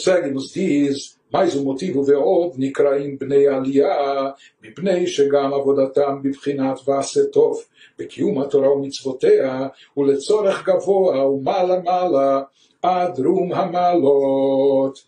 consegue-nos, diz, mais um motivo ve'ov nikraim bnei aliyah, mipnei shegam avodatam bibchinat va'asetov, בקיום התורה ומצוותיה, ולצורך גבוה ומעלה מעלה, עד רום המעלות.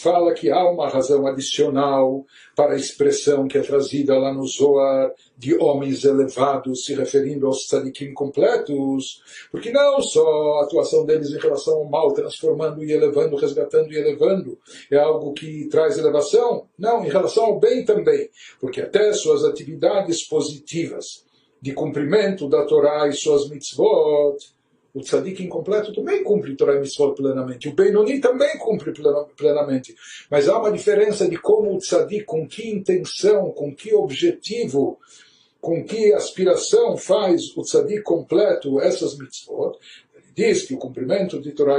Fala que há uma razão adicional para a expressão que é trazida lá no Zohar de homens elevados, se referindo aos tzadikim completos, porque não só a atuação deles em relação ao mal, transformando e elevando, resgatando e elevando, é algo que traz elevação, não, em relação ao bem também, porque até suas atividades positivas de cumprimento da Torá e suas mitzvot, o tzadik incompleto também cumpre Torah Mitzvot plenamente. O Benoni também cumpre plenamente. Mas há uma diferença de como o tzadik, com que intenção, com que objetivo, com que aspiração faz o tzadik completo essas mitzvot. Ele diz que o cumprimento Torah,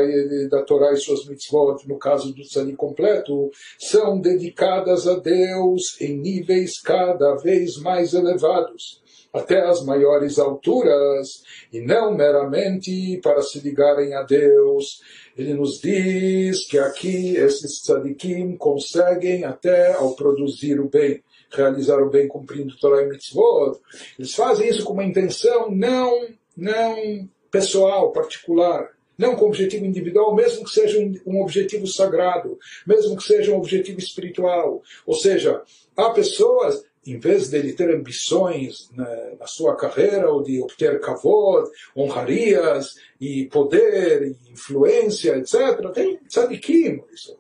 da Torá e suas mitzvot, no caso do tzadik completo, são dedicadas a Deus em níveis cada vez mais elevados até as maiores alturas, e não meramente para se ligarem a Deus. Ele nos diz que aqui esses tzadikim conseguem até ao produzir o bem, realizar o bem cumprindo Torah e Mitzvot. Eles fazem isso com uma intenção não, não pessoal, particular, não com objetivo individual, mesmo que seja um objetivo sagrado, mesmo que seja um objetivo espiritual. Ou seja, há pessoas em vez de ele ter ambições na, na sua carreira ou de obter kavod, honrarias e poder e influência, etc., tem tzadikim, isso,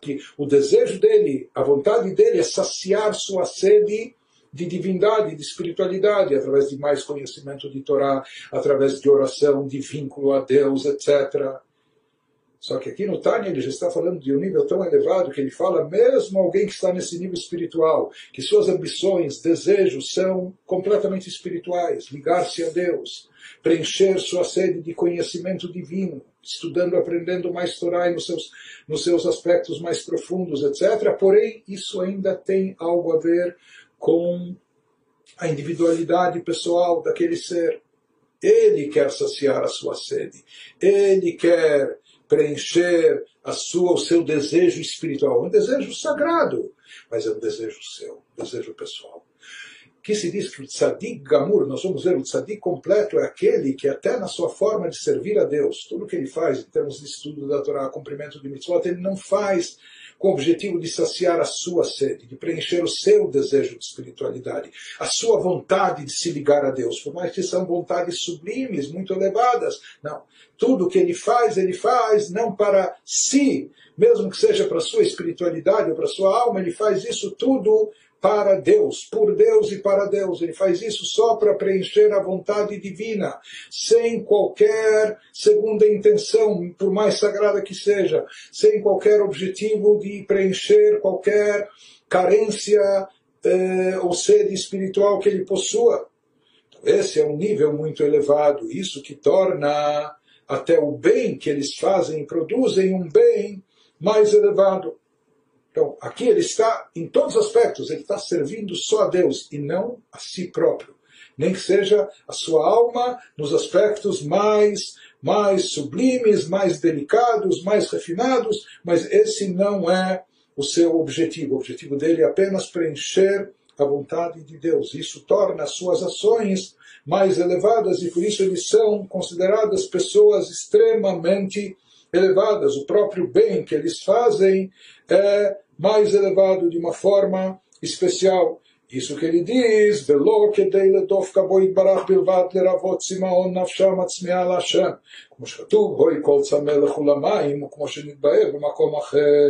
que o desejo dele, a vontade dele é saciar sua sede de divindade, de espiritualidade, através de mais conhecimento de Torá, através de oração, de vínculo a Deus, etc. Só que aqui no Tânia ele já está falando de um nível tão elevado que ele fala, mesmo alguém que está nesse nível espiritual, que suas ambições, desejos são completamente espirituais, ligar-se a Deus, preencher sua sede de conhecimento divino, estudando, aprendendo mais Torá nos seus, nos seus aspectos mais profundos, etc. Porém, isso ainda tem algo a ver com a individualidade pessoal daquele ser. Ele quer saciar a sua sede. Ele quer preencher a sua, o seu desejo espiritual. Um desejo sagrado, mas é um desejo seu, um desejo pessoal. Que se diz que o tzadik gamur, nós vamos ver, o tzadik completo é aquele que até na sua forma de servir a Deus, tudo que ele faz em termos de estudo da Torá, cumprimento de mitzvot, ele não faz com o objetivo de saciar a sua sede, de preencher o seu desejo de espiritualidade, a sua vontade de se ligar a Deus, por mais que são vontades sublimes, muito elevadas. Não. Tudo que ele faz, ele faz não para si, mesmo que seja para a sua espiritualidade ou para a sua alma, ele faz isso tudo para Deus, por Deus e para Deus. Ele faz isso só para preencher a vontade divina, sem qualquer segunda intenção, por mais sagrada que seja, sem qualquer objetivo de preencher qualquer carência eh, ou sede espiritual que ele possua. Então, esse é um nível muito elevado, isso que torna até o bem que eles fazem, produzem um bem mais elevado. Então, aqui ele está, em todos os aspectos, ele está servindo só a Deus e não a si próprio. Nem que seja a sua alma nos aspectos mais, mais sublimes, mais delicados, mais refinados, mas esse não é o seu objetivo. O objetivo dele é apenas preencher a vontade de Deus. Isso torna as suas ações mais elevadas e por isso eles são consideradas pessoas extremamente elevadas O próprio bem que eles fazem é mais elevado de uma forma especial. Isso que ele diz, ולא כדי לדוף כבו יתברך בלבד לרבות צמאון נפשם הצמאה להשם. כמו שכתוב, בואי כל צמא לכו למים, וכמו שנתבהר במקום אחר.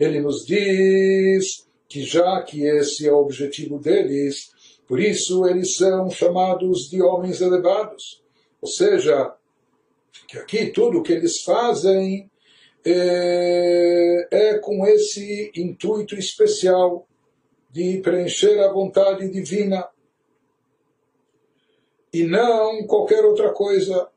Ele nos diz que já que esse é o objetivo deles, por isso eles são chamados de homens elevados. Ou seja, que aqui tudo o que eles fazem é, é com esse intuito especial de preencher a vontade divina. E não qualquer outra coisa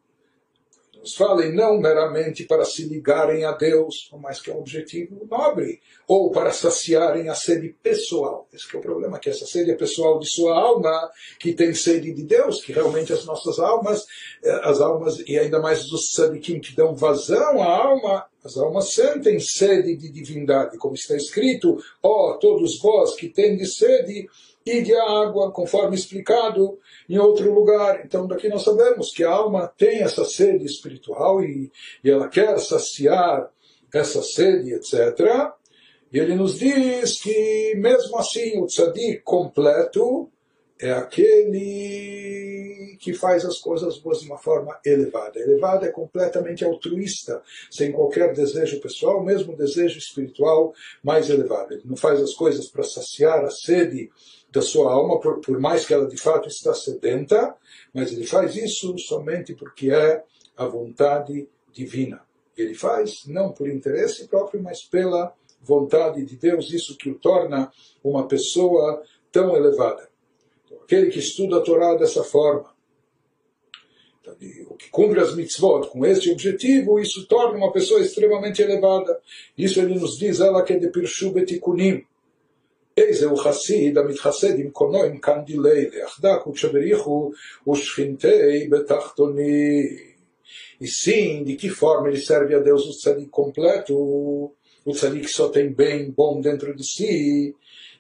falem não meramente para se ligarem a Deus, mas que é um objetivo nobre, ou para saciarem a sede pessoal. Esse é o problema, que essa sede é pessoal de sua alma, que tem sede de Deus, que realmente as nossas almas, eh, as almas, e ainda mais os sadiquim que dão vazão à alma, As almas sentem sede de divindade, como está escrito, ó, oh, todos vós que tendes sede, ide a água, conforme explicado em outro lugar. Então, daqui nós sabemos que a alma tem essa sede espiritual e, e ela quer saciar essa sede, etc. E ele nos diz que, mesmo assim, o tzadik completo é aquele que faz as coisas boas de uma forma elevada. Elevada é completamente altruísta, sem qualquer desejo pessoal, mesmo desejo espiritual mais elevado. Ele não faz as coisas para saciar a sede da sua alma, por, por mais que ela de fato está sedenta, mas ele faz isso somente porque é a vontade divina. Ele faz não por interesse próprio, mas pela vontade de Deus, isso que o torna uma pessoa tão elevada aquele que estuda a Torá dessa forma, então, o que cumpre as mitzvot com este objetivo, isso torna uma pessoa extremamente elevada. Isso ele nos diz, ela que é de Pirshu Betikunim. איזה הוא חסיד המתחסד עם קונו עם קנדילי ליחדק וכשבריחו ושכינתי בתחתוני. E sim, de que forma ele serve a Deus o tzadik completo, o tzadik só tem bem bom dentro de si,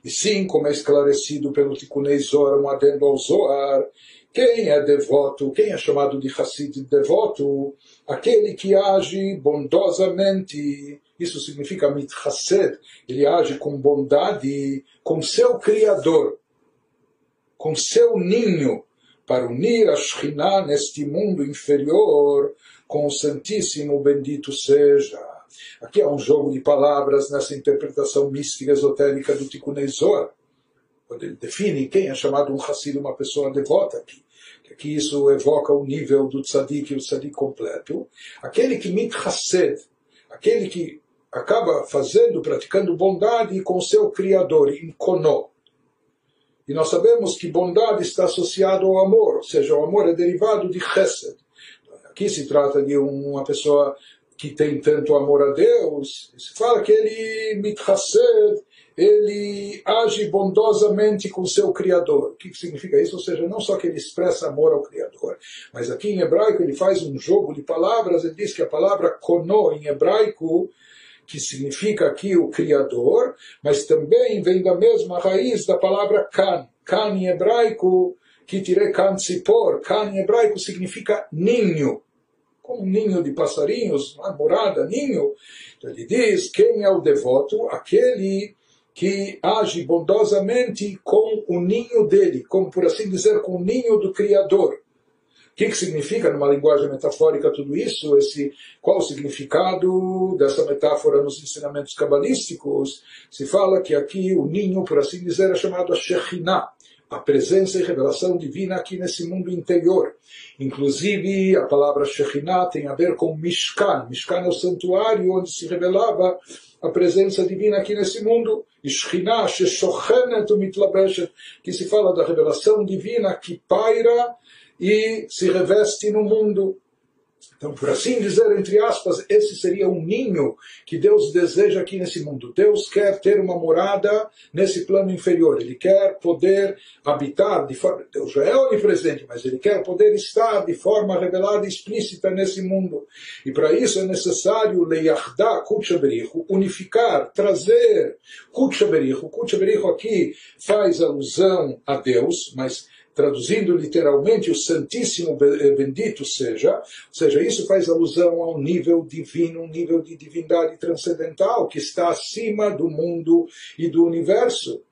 e sim, como é esclarecido pelo Tikunei Zohar, um adendo ao Zohar, quem é devoto, quem é chamado de Hassid devoto, aquele que age bondosamente, isso significa mithased, ele age com bondade com seu Criador, com seu ninho, para unir a Shekhinah neste mundo inferior com o Santíssimo Bendito seja. Aqui há um jogo de palavras nessa interpretação mística esotérica do Tikkun quando ele define quem é chamado um Hassid, uma pessoa devota aqui. Aqui isso evoca o nível do tzadik, o tzadik completo. Aquele que mithased, aquele que acaba fazendo, praticando bondade com seu Criador, Kono. E nós sabemos que bondade está associado ao amor, ou seja, o amor é derivado de chesed. Aqui se trata de uma pessoa que tem tanto amor a Deus, se fala que ele mithased, ele age bondosamente com seu Criador. O que significa isso? Ou seja, não só que ele expressa amor ao Criador, mas aqui em hebraico ele faz um jogo de palavras, ele diz que a palavra kono em hebraico, que significa aqui o Criador, mas também vem da mesma raiz da palavra kan. Kan em hebraico, que tirei kan tzipor, kan em hebraico significa ninho como um ninho de passarinhos, uma morada, ninho. Então ele diz: quem é o devoto? Aquele que age bondosamente com o ninho dele, como por assim dizer, com o ninho do Criador. O que, que significa, numa linguagem metafórica, tudo isso? Esse, qual o significado dessa metáfora nos ensinamentos cabalísticos? Se fala que aqui o ninho, por assim dizer, é chamado a Shekhinah a presença e revelação divina aqui nesse mundo interior. Inclusive, a palavra Shekhinah tem a ver com Mishkan. Mishkan é o santuário onde se revelava a presença divina aqui nesse mundo. Shekhinah, Sheshochenet Mitlabeshet, que se fala da revelação divina que paira e se reveste no mundo. Então, por assim dizer, entre aspas, esse seria um ninho que Deus deseja aqui nesse mundo. Deus quer ter uma morada nesse plano inferior. Ele quer poder habitar de forma. Deus já é onipresente, mas ele quer poder estar de forma revelada e explícita nesse mundo. E para isso é necessário leiachda kutshaberichu, unificar, trazer kutshaberichu. Kutshaberichu aqui faz alusão a Deus, mas traduzindo literalmente, o Santíssimo eh, Bendito seja, ou seja, isso faz alusão a um nível divino, um nível de divindade transcendental que está acima do mundo e do universo.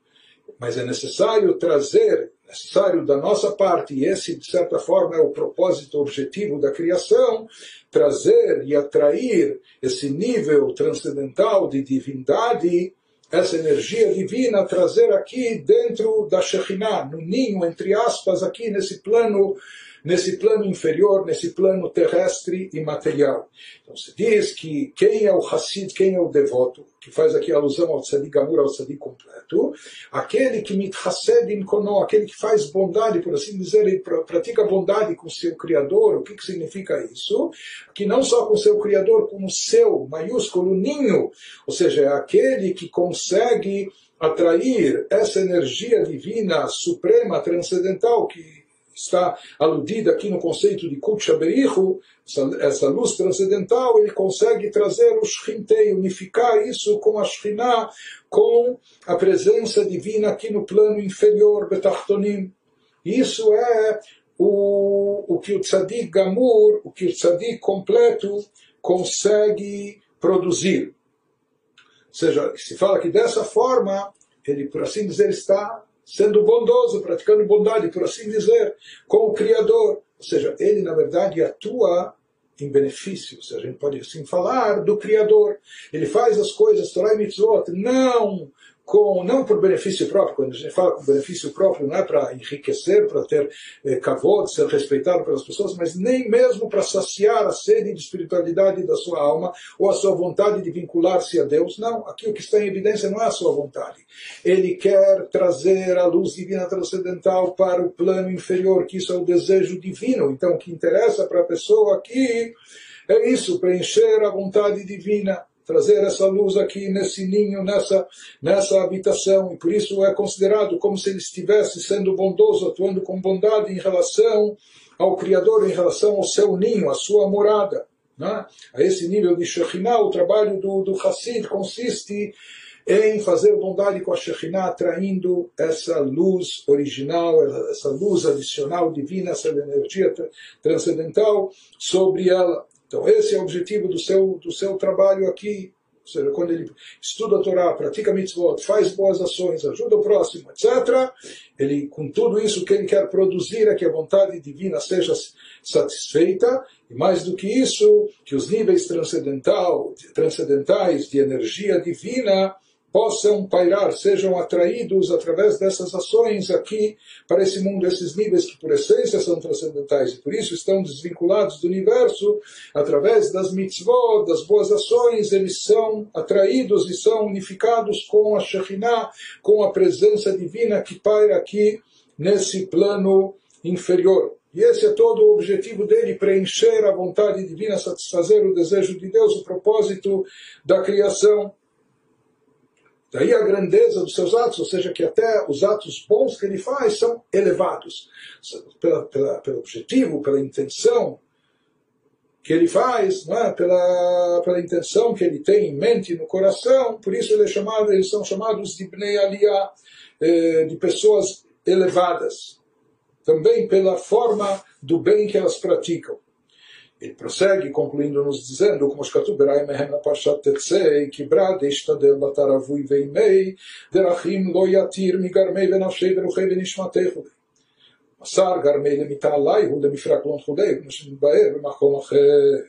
Mas é necessário trazer, necessário da nossa parte, e esse, de certa forma, é o propósito objetivo da criação, trazer e atrair esse nível transcendental de divindade essa energia divina, trazer aqui dentro da Shekhinah, no ninho, entre aspas, aqui nesse plano nesse plano inferior, nesse plano terrestre e material. Então se diz que quem é o Hassid, quem é o devoto, que faz aqui alusão ao Tzadik Gamur, ao Tzadik completo, aquele que mitchased in kono, aquele que faz bondade, por assim dizer, ele pratica bondade com seu Criador, o que, que significa isso? Que não só com seu Criador, com o seu, maiúsculo, ninho, ou seja, é aquele que consegue atrair essa energia divina, suprema, transcendental, que está aludida aqui no conceito de Kutsha Berichu, essa, luz transcendental, ele consegue trazer o Shchintei, unificar isso com a Shekhinah, com a presença divina aqui no plano inferior, Betachtonim. Isso é o, o que o Tzadik Gamur, o que o Tzadik completo consegue produzir. Ou seja, se fala que dessa forma, ele, por assim dizer, está sendo bondoso, praticando bondade, por assim dizer, com o Criador. Ou seja, ele, na verdade, atua em benefício, seja, a gente pode assim falar do Criador. Ele faz as coisas, Torah e Mitzvot, não com, não por benefício próprio, quando a gente fala com benefício próprio, não é para enriquecer, para ter eh, kavod, ser respeitado pelas pessoas, mas nem mesmo para saciar a sede de espiritualidade da sua alma ou a sua vontade de vincular-se a Deus. Não, aqui o que está em evidência não é a sua vontade. Ele quer trazer a luz divina transcendental para o plano inferior, que isso é o desejo divino. Então, o que interessa para a pessoa aqui é isso, preencher a vontade divina trazer essa luz aqui nesse ninho, nessa, nessa habitação, e por isso é considerado como se ele estivesse sendo bondoso, atuando com bondade em relação ao Criador, em relação ao seu ninho, à sua morada. Né? A esse nível de Shekhinah, o trabalho do, do Hassid consiste em fazer bondade com a Shekhinah, atraindo essa luz original, essa luz adicional divina, essa energia transcendental sobre ela. Então, esse é o objetivo do seu, do seu trabalho aqui. Ou seja, quando ele estuda a Torá, pratica mitzvot, faz boas ações, ajuda o próximo, etc., ele, com tudo isso, que ele quer produzir é que a vontade divina seja satisfeita, e mais do que isso, que os níveis transcendental, transcendentais de energia divina possam pairar, sejam atraídos através dessas ações aqui para esse mundo, esses níveis que por essência são transcendentais e por isso estão desvinculados do universo, através das mitzvot, das boas ações, eles são atraídos e são unificados com a Shekhinah, com a presença divina que paira aqui nesse plano inferior. E esse é todo o objetivo dele, preencher a vontade divina, satisfazer o desejo de Deus, o propósito da criação. Daí a grandeza dos seus atos, ou seja, que até os atos bons que ele faz são elevados. Pela, pela, pelo objetivo, pela intenção que ele faz, é? pela, pela intenção que ele tem em mente no coração, por isso ele é chamado, eles são chamados de Bnei Aliyah, eh, de pessoas elevadas. Também pela forma do bem que elas praticam. Ele prossegue, concluindo-nos dizendo, como Shkatu Berai Mehem na Parshat Tetzei, Kibra Deishtadel Lataravui Veimei, Derachim Lo Yatir Migarmei Venafshei Veruchei Venishmatechu. masar Garmei Lemitalai Hulemifraklon Hulei, Nashim Baer, Makom Acher.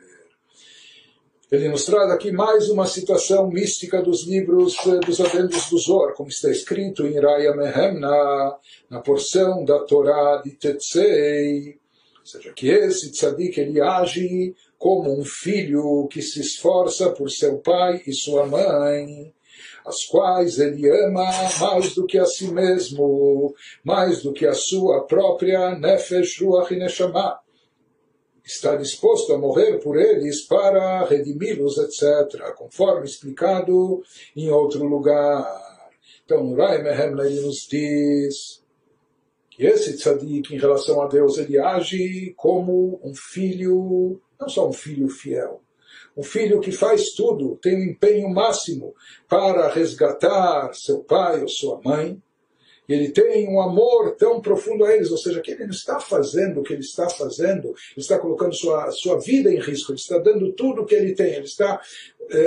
Ele nos traz aqui mais uma situação mística dos livros eh, dos adendos do Zor, como está escrito em Raya Mehem, na, na porção da Torá de Tetzei, ou seja, que esse tzadik ele age como um filho que se esforça por seu pai e sua mãe, as quais ele ama mais do que a si mesmo, mais do que a sua própria nefesh ruach e neshama. Está disposto a morrer por eles para redimi-los, etc., conforme explicado em outro lugar. Então, Rai Mehem ele nos diz que esse tzadik, em relação a Deus, ele age como um filho, não só um filho fiel, um filho que faz tudo, tem um empenho máximo para resgatar seu pai ou sua mãe, e ele tem um amor tão profundo a eles, ou seja, que ele não está fazendo o que ele está fazendo, ele está colocando sua, sua vida em risco, ele está dando tudo o que ele tem, ele está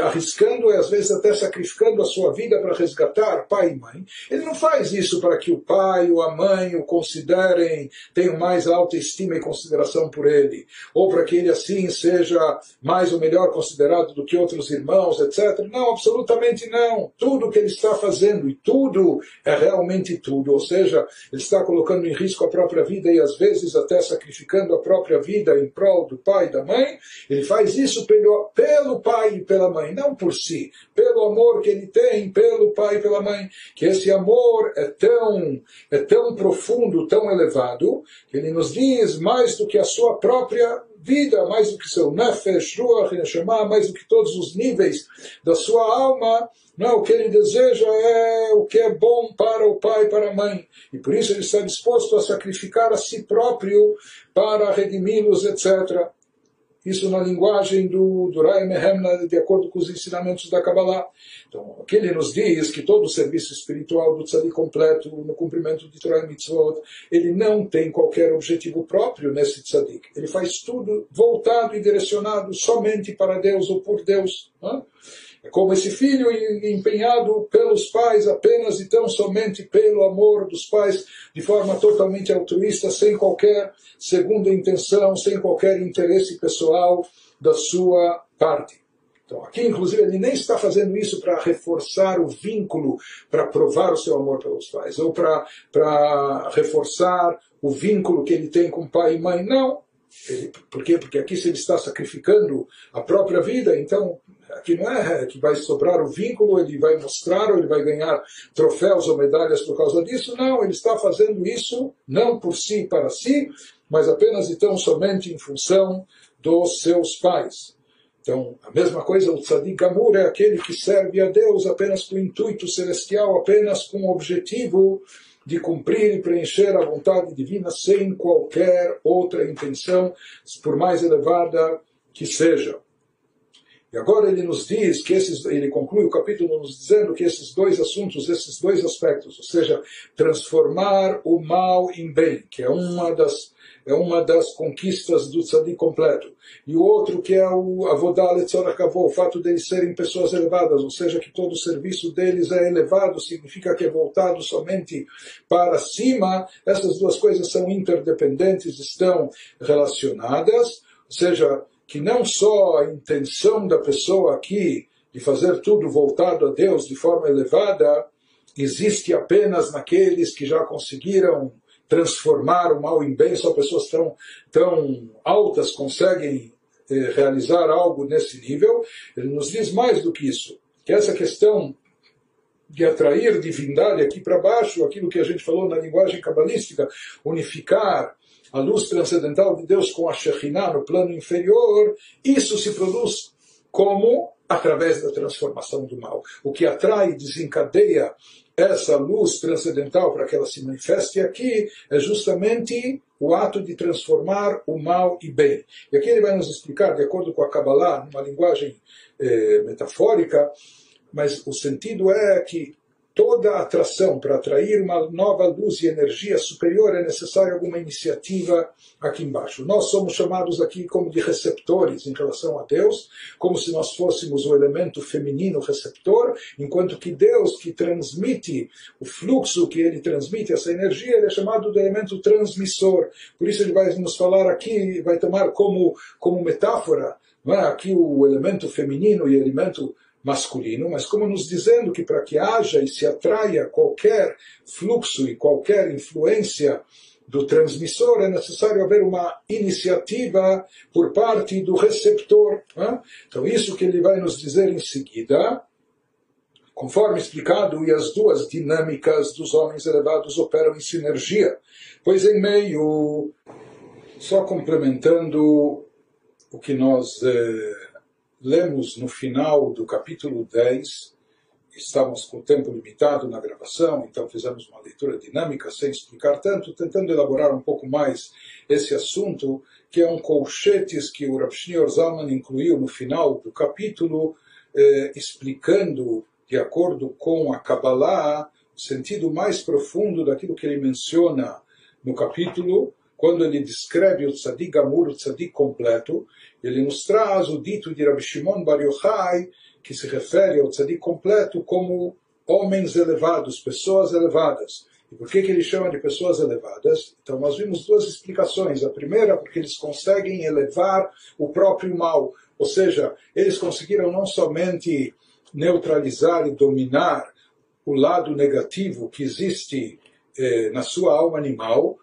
arriscando e às vezes até sacrificando a sua vida para resgatar pai e mãe. Ele não faz isso para que o pai ou a mãe o considerem, tenham mais alta estima e consideração por ele, ou para que ele assim seja mais ou melhor considerado do que outros irmãos, etc. Não, absolutamente não. Tudo que ele está fazendo, e tudo é realmente tudo, ou seja, ele está colocando em risco a própria vida e às vezes até sacrificando a própria vida em prol do pai e da mãe, ele faz isso pelo, pelo pai e pela pela mãe, não por si, pelo amor que ele tem pelo pai e pela mãe, que esse amor é tão, é tão profundo, tão elevado, que ele nos diz mais do que a sua própria vida, mais do que seu nefesh, ruach, neshama, mais do que todos os níveis da sua alma, não, o que ele deseja é o que é bom para o pai e para a mãe. E por isso ele está disposto a sacrificar a si próprio para redimi-los, etc. Isso na linguagem do, do Rai Mehemna, de acordo com os ensinamentos da Kabbalah. Então, aqui ele nos diz que todo o serviço espiritual do Tzadik completo, no cumprimento de Torah e Mitzvot, ele não tem qualquer objetivo próprio nesse Tzadik. Ele faz tudo voltado e direcionado somente para Deus ou por Deus. Não? É como esse filho empenhado pelos pais apenas e tão somente pelo amor dos pais, de forma totalmente altruísta, sem qualquer segunda intenção, sem qualquer interesse pessoal da sua parte. Então, aqui, inclusive, ele nem está fazendo isso para reforçar o vínculo, para provar o seu amor pelos pais, ou para reforçar o vínculo que ele tem com pai e mãe. Não. Ele, por quê? Porque aqui, se ele está sacrificando a própria vida, então Aqui não é que vai sobrar o vínculo, ele vai mostrar ou ele vai ganhar troféus ou medalhas por causa disso. Não, ele está fazendo isso não por si para si, mas apenas e tão somente em função dos seus pais. Então, a mesma coisa, o tzadik gamur é aquele que serve a Deus apenas com intuito celestial, apenas com o objetivo de cumprir e preencher a vontade divina sem qualquer outra intenção, por mais elevada que seja. E agora ele nos diz que esses, ele conclui o capítulo nos dizendo que esses dois assuntos, esses dois aspectos, ou seja, transformar o mal em bem, que é uma das é uma das conquistas do tzadik completo. E o outro que é o avodá letzorachavo, o fato deles serem pessoas elevadas, ou seja, que todo o serviço deles é elevado, significa que é voltado somente para cima. Essas duas coisas são interdependentes, estão relacionadas, ou seja, que não só a intenção da pessoa aqui de fazer tudo voltado a Deus de forma elevada existe apenas naqueles que já conseguiram transformar o mal em bem, só pessoas tão, tão altas conseguem eh, realizar algo nesse nível. Ele nos diz mais do que isso, que essa questão de atrair divindade aqui para baixo, aquilo que a gente falou na linguagem cabalística, unificar a luz transcendental de Deus com a Shekhinah no plano inferior, isso se produz como? Através da transformação do mal. O que atrai e desencadeia essa luz transcendental para que ela se manifeste aqui é justamente o ato de transformar o mal em bem. E aqui ele vai nos explicar, de acordo com a Kabbalah, numa linguagem eh, metafórica, mas o sentido é que toda atração para atrair uma nova luz e energia superior é necessária alguma iniciativa aqui embaixo. Nós somos chamados aqui como de receptores em relação a Deus, como se nós fôssemos o elemento feminino receptor, enquanto que Deus que transmite o fluxo que ele transmite, essa energia, ele é chamado de elemento transmissor. Por isso ele vai nos falar aqui, vai tomar como, como metáfora, não é? aqui o elemento feminino e elemento masculino, mas como nos dizendo que para que haja e se atraia qualquer fluxo e qualquer influência do transmissor, é necessário haver uma iniciativa por parte do receptor. Né? Então, isso que ele vai nos dizer em seguida, conforme explicado, e as duas dinâmicas dos homens elevados operam em sinergia, pois em meio, só complementando o que nós. Eh, lemos no final do capítulo 10, estávamos com tempo limitado na gravação, então fizemos uma leitura dinâmica sem explicar tanto, tentando elaborar um pouco mais esse assunto, que é um colchetes que o Rav Shneur Zalman incluiu no final do capítulo, eh, explicando, de acordo com a Kabbalah, o sentido mais profundo daquilo que ele menciona no capítulo, quando ele descreve o tzadik gamur, o tzadik completo, ele nos traz o dito de Rabbi Shimon Bar Yochai, que se refere ao tzadik completo como homens elevados, pessoas elevadas. E por que, que ele chama de pessoas elevadas? Então, nós vimos duas explicações. A primeira, porque eles conseguem elevar o próprio mal. Ou seja, eles conseguiram não somente neutralizar e dominar o lado negativo que existe eh, na sua alma animal,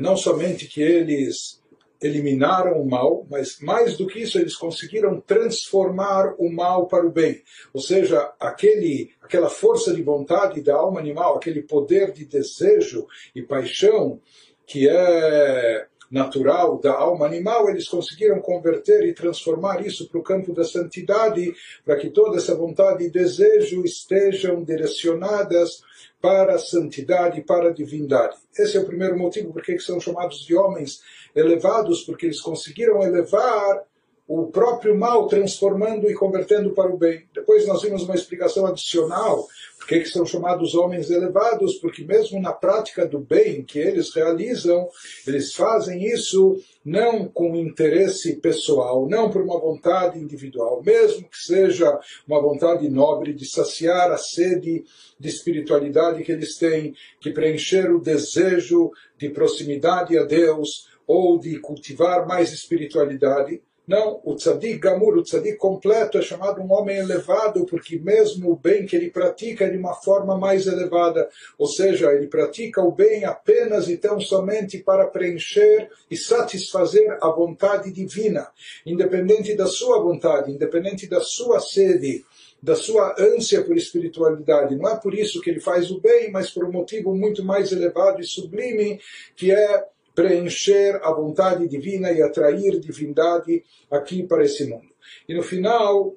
não somente que eles eliminaram o mal, mas mais do que isso, eles conseguiram transformar o mal para o bem. Ou seja, aquele, aquela força de vontade da alma animal, aquele poder de desejo e paixão que é natural da alma animal, eles conseguiram converter e transformar isso para o campo da santidade, para que toda essa vontade e desejo estejam direcionadas para a santidade, para a divindade. Esse é o primeiro motivo por que são chamados de homens elevados, porque eles conseguiram elevar o próprio mal, transformando e convertendo para o bem. Depois nós vimos uma explicação adicional por que são chamados homens elevados? Porque mesmo na prática do bem que eles realizam, eles fazem isso não com interesse pessoal, não por uma vontade individual, mesmo que seja uma vontade nobre de saciar a sede de espiritualidade que eles têm, que preencher o desejo de proximidade a Deus ou de cultivar mais espiritualidade, não, o tzadik gamur, o tzadik completo, é chamado um homem elevado, porque mesmo o bem que ele pratica é de uma forma mais elevada. Ou seja, ele pratica o bem apenas e tão somente para preencher e satisfazer a vontade divina, independente da sua vontade, independente da sua sede da sua ânsia por espiritualidade. Não é por isso que ele faz o bem, mas por um motivo muito mais elevado e sublime, que é preencher a vontade divina e atrair divindade aqui para esse mundo. E no final,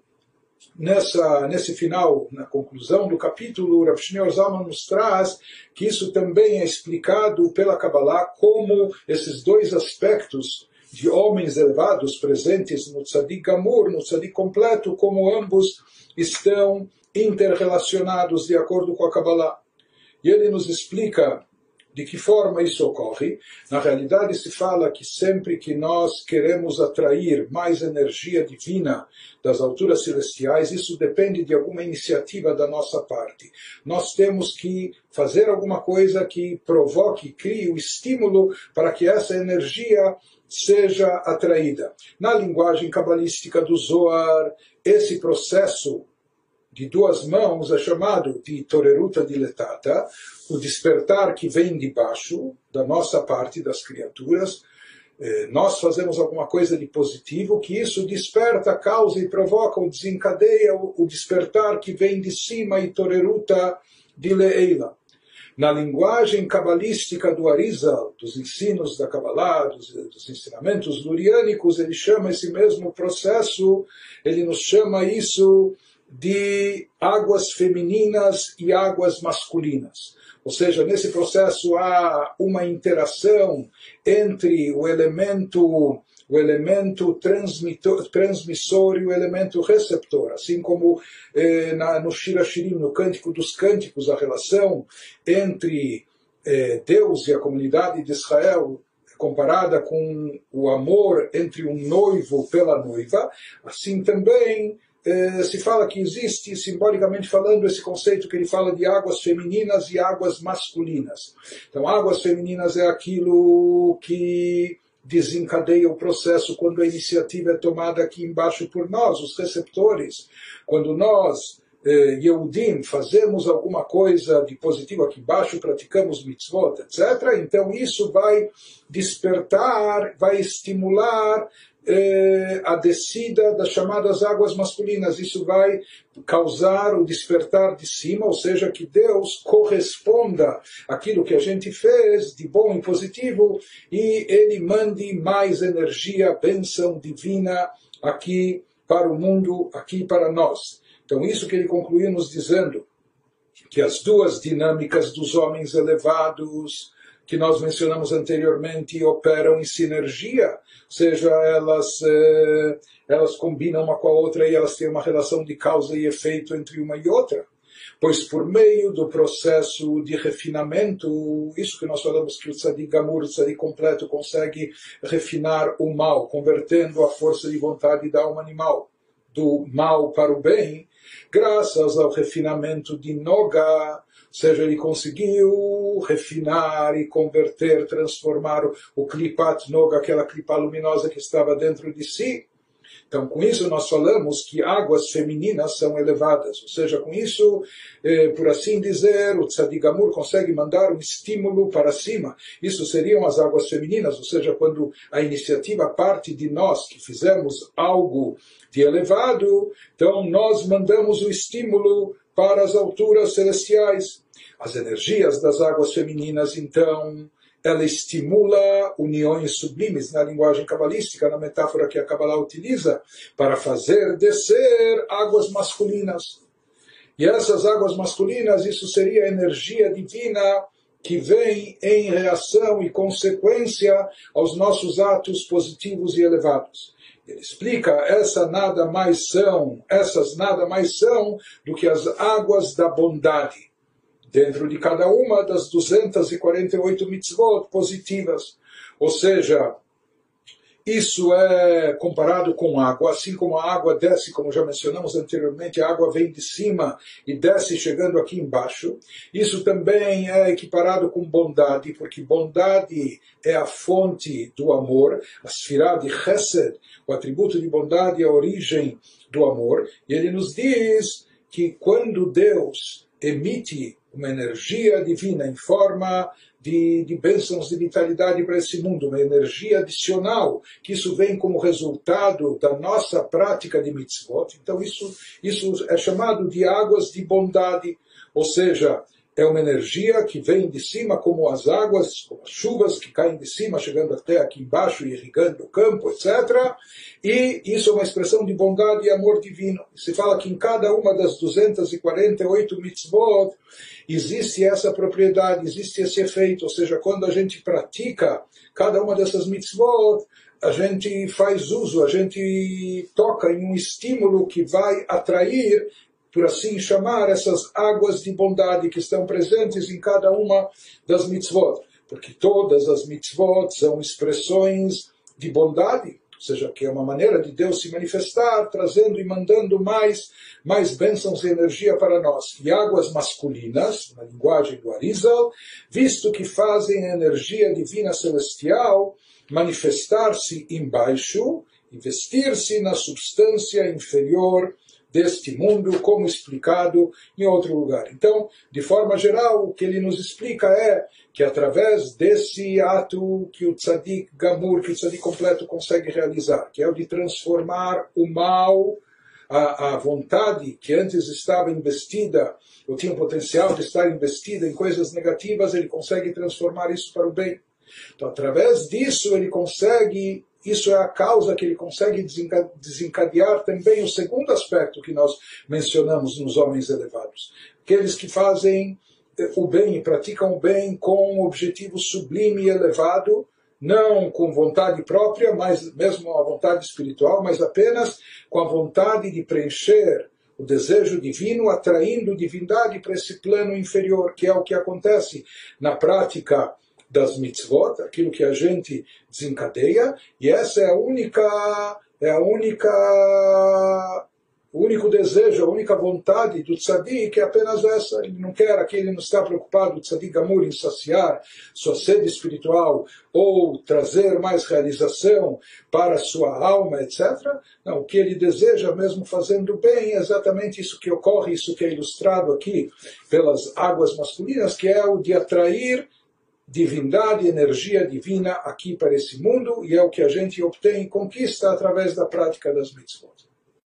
nessa, nesse final, na conclusão do capítulo, Rav Shneur nos traz que isso também é explicado pela Kabbalah como esses dois aspectos de homens elevados presentes no Tzadik Gamur, no Tzadik completo, como ambos estão interrelacionados de acordo com a Kabbalah. E ele nos explica de que forma isso ocorre? Na realidade, se fala que sempre que nós queremos atrair mais energia divina das alturas celestiais, isso depende de alguma iniciativa da nossa parte. Nós temos que fazer alguma coisa que provoque, crie o estímulo para que essa energia seja atraída. Na linguagem cabalística do Zohar, esse processo de duas mãos é chamado de toreruta diletata, o despertar que vem de baixo, da nossa parte, das criaturas. Eh, nós fazemos alguma coisa de positivo, que isso desperta, causa e provoca, ou desencadeia o despertar que vem de cima e toreruta de leila. Na linguagem cabalística do Arizal, dos ensinos da Kabbalah, dos, dos ensinamentos luriânicos, ele chama esse mesmo processo, ele nos chama isso de águas femininas e águas masculinas. Ou seja, nesse processo há uma interação entre o elemento o elemento transmissor e o elemento receptor, assim como eh, na, no Shirashirim, no Cântico dos Cânticos, a relação entre eh, Deus e a comunidade de Israel comparada com o amor entre um noivo pela noiva, assim também eh, se fala que existe, simbolicamente falando, esse conceito que ele fala de águas femininas e águas masculinas. Então, águas femininas é aquilo que desencadeia o processo quando a iniciativa é tomada aqui embaixo por nós, os receptores. Quando nós, eh, Yehudim, fazemos alguma coisa de positivo aqui embaixo, praticamos mitzvot, etc., então isso vai despertar, vai estimular eh, a descida das chamadas águas masculinas. Isso vai causar o despertar de cima, ou seja, que Deus corresponda àquilo que a gente fez de bom e positivo e Ele mande mais energia, bênção divina aqui para o mundo, aqui para nós. Então, isso que ele concluiu nos dizendo que as duas dinâmicas dos homens elevados que nós mencionamos anteriormente operam em sinergia, seja elas eh, elas combinam uma com a outra e elas têm uma relação de causa e efeito entre uma e outra. Pois por meio do processo de refinamento, isso que nós falamos que o tzadik gamur, o tzadik completo, consegue refinar o mal, convertendo a força de vontade da alma animal do mal para o bem, graças ao refinamento de Noga, ou seja, ele conseguiu refinar e converter, transformar o Klipat Noga, aquela clipa luminosa que estava dentro de si. Então, com isso, nós falamos que águas femininas são elevadas. Ou seja, com isso, eh, por assim dizer, o Tzadigamur consegue mandar um estímulo para cima. Isso seriam as águas femininas, ou seja, quando a iniciativa parte de nós que fizemos algo de elevado, então nós mandamos o estímulo para as alturas celestiais. As energias das águas femininas, então, ela estimula uniões sublimes na linguagem cabalística, na metáfora que a Kabbalah utiliza, para fazer descer águas masculinas. E essas águas masculinas, isso seria a energia divina que vem em reação e consequência aos nossos atos positivos e elevados. Ele explica, essa nada mais são, essas nada mais são do que as águas da bondade, dentro de cada uma das 248 mitzvot positivas. Ou seja, isso é comparado com água, assim como a água desce, como já mencionamos anteriormente, a água vem de cima e desce chegando aqui embaixo. Isso também é equiparado com bondade, porque bondade é a fonte do amor, a sfirá de Chesed, o atributo de bondade é a origem do amor. E ele nos diz que quando Deus emite uma energia divina em forma de, de bênçãos de vitalidade para esse mundo, uma energia adicional, que isso vem como resultado da nossa prática de mitzvot. Então, isso, isso é chamado de águas de bondade, ou seja, é uma energia que vem de cima, como as águas, como as chuvas que caem de cima, chegando até aqui embaixo e irrigando o campo, etc. E isso é uma expressão de bondade e amor divino. Se fala que em cada uma das 248 mitzvot existe essa propriedade, existe esse efeito, ou seja, quando a gente pratica cada uma dessas mitzvot, a gente faz uso, a gente toca em um estímulo que vai atrair por assim chamar, essas águas de bondade que estão presentes em cada uma das mitzvot. Porque todas as mitzvot são expressões de bondade, ou seja, que é uma maneira de Deus se manifestar, trazendo e mandando mais, mais bênçãos e energia para nós. E águas masculinas, na linguagem do Arizal, visto que fazem a energia divina celestial manifestar-se embaixo e vestir-se na substância inferior deste mundo, como explicado em outro lugar. Então, de forma geral, o que ele nos explica é que através desse ato que o tzadik gamur, que o tzadik completo consegue realizar, que é o de transformar o mal, a, a vontade que antes estava investida, ou tinha o potencial de estar investida em coisas negativas, ele consegue transformar isso para o bem. Então, através disso, ele consegue isso é a causa que ele consegue desencadear também o segundo aspecto que nós mencionamos nos homens elevados. Aqueles que fazem eh, o bem praticam o bem com um objetivo sublime e elevado, não com vontade própria, mas mesmo a vontade espiritual, mas apenas com a vontade de preencher o desejo divino, atraindo divindade para esse plano inferior, que é o que acontece na prática das mitzvot, aquilo que a gente desencadeia, e essa é a única, é a única, o único desejo, a única vontade do tzadik é apenas essa. Ele não quer aqui, ele não está preocupado, o tzadik gamur, em saciar sua sede espiritual ou trazer mais realização para sua alma, etc. Não, o que ele deseja, mesmo fazendo bem, é exatamente isso que ocorre, isso que é ilustrado aqui pelas águas masculinas, que é o de atrair divindade, energia divina aqui para esse mundo, e é o que a gente obtém e conquista através da prática das mitzvot.